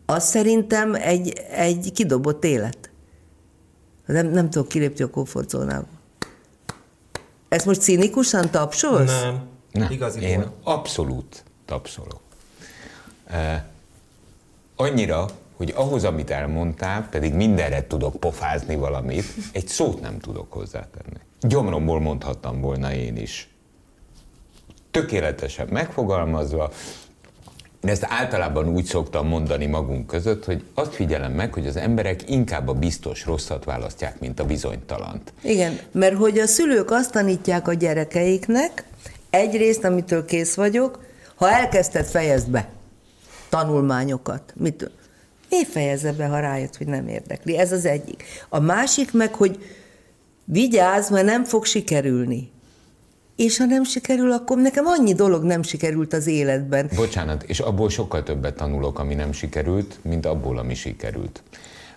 az szerintem egy, egy kidobott élet. Nem, nem tudok kilépni a komfortzónába. Ezt most cinikusan tapsolsz? Nem. Nem, Igazi én volt. abszolút tapsolok. Uh, annyira, hogy ahhoz, amit elmondtál, pedig mindenre tudok pofázni valamit, egy szót nem tudok hozzátenni. Gyomromból mondhattam volna én is. Tökéletesen megfogalmazva, de ezt általában úgy szoktam mondani magunk között, hogy azt figyelem meg, hogy az emberek inkább a biztos rosszat választják, mint a bizonytalant. Igen, mert hogy a szülők azt tanítják a gyerekeiknek, egyrészt, amitől kész vagyok, ha elkezdted, fejezd be tanulmányokat. Mit? Mi fejezze be, ha rájött, hogy nem érdekli? Ez az egyik. A másik meg, hogy vigyázz, mert nem fog sikerülni. És ha nem sikerül, akkor nekem annyi dolog nem sikerült az életben. Bocsánat, és abból sokkal többet tanulok, ami nem sikerült, mint abból, ami sikerült.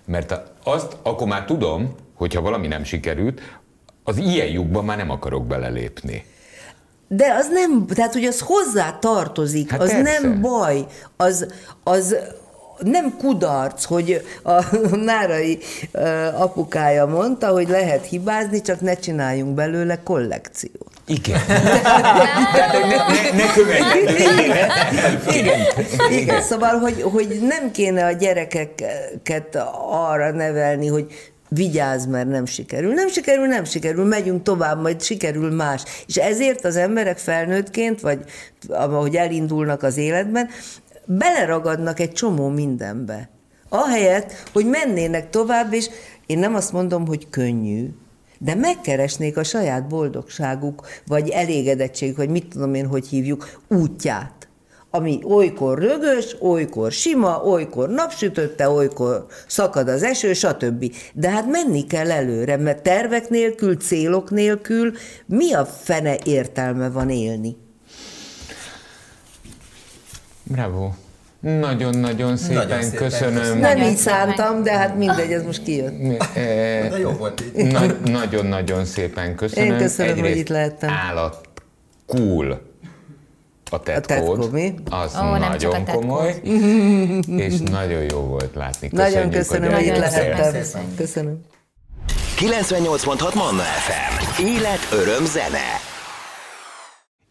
Mert azt akkor már tudom, hogyha valami nem sikerült, az ilyen lyukba már nem akarok belelépni. De az nem, tehát hogy az hozzá tartozik, Hát az persze. nem baj, az, az nem kudarc, hogy a Nárai apukája mondta, hogy lehet hibázni, csak ne csináljunk belőle kollekciót. Igen. Tehát, hogy ne, ne, ne követjük. Igen, igen. Szóval, hogy, hogy nem kéne a gyerekeket arra nevelni, hogy vigyázz, mert nem sikerül. Nem sikerül, nem sikerül, megyünk tovább, majd sikerül más. És ezért az emberek felnőttként, vagy ahogy elindulnak az életben, beleragadnak egy csomó mindenbe. Ahelyett, hogy mennének tovább, és én nem azt mondom, hogy könnyű, de megkeresnék a saját boldogságuk, vagy elégedettség, vagy mit tudom én, hogy hívjuk, útját ami olykor rögös, olykor sima, olykor napsütötte, olykor szakad az eső, stb. De hát menni kell előre, mert tervek nélkül, célok nélkül mi a fene értelme van élni? Bravo. Nagyon-nagyon szépen, Nagyon szépen köszönöm. köszönöm. Nem Nagyon így szántam, de hát mindegy, ez most kijött. Eh, De jó volt így. Na- Nagyon-nagyon szépen köszönöm. Én köszönöm, hogy Egyrészt itt lehettem. Állat cool a tetkód. tetkó, mi? Az Ó, a nagyon komoly, és nagyon jó volt látni. Nagyon Köszönjük, köszönöm, hogy itt Nagyon lehettem. köszönjük. Köszönöm. 98.6 Manna FM. Élet, öröm, zene.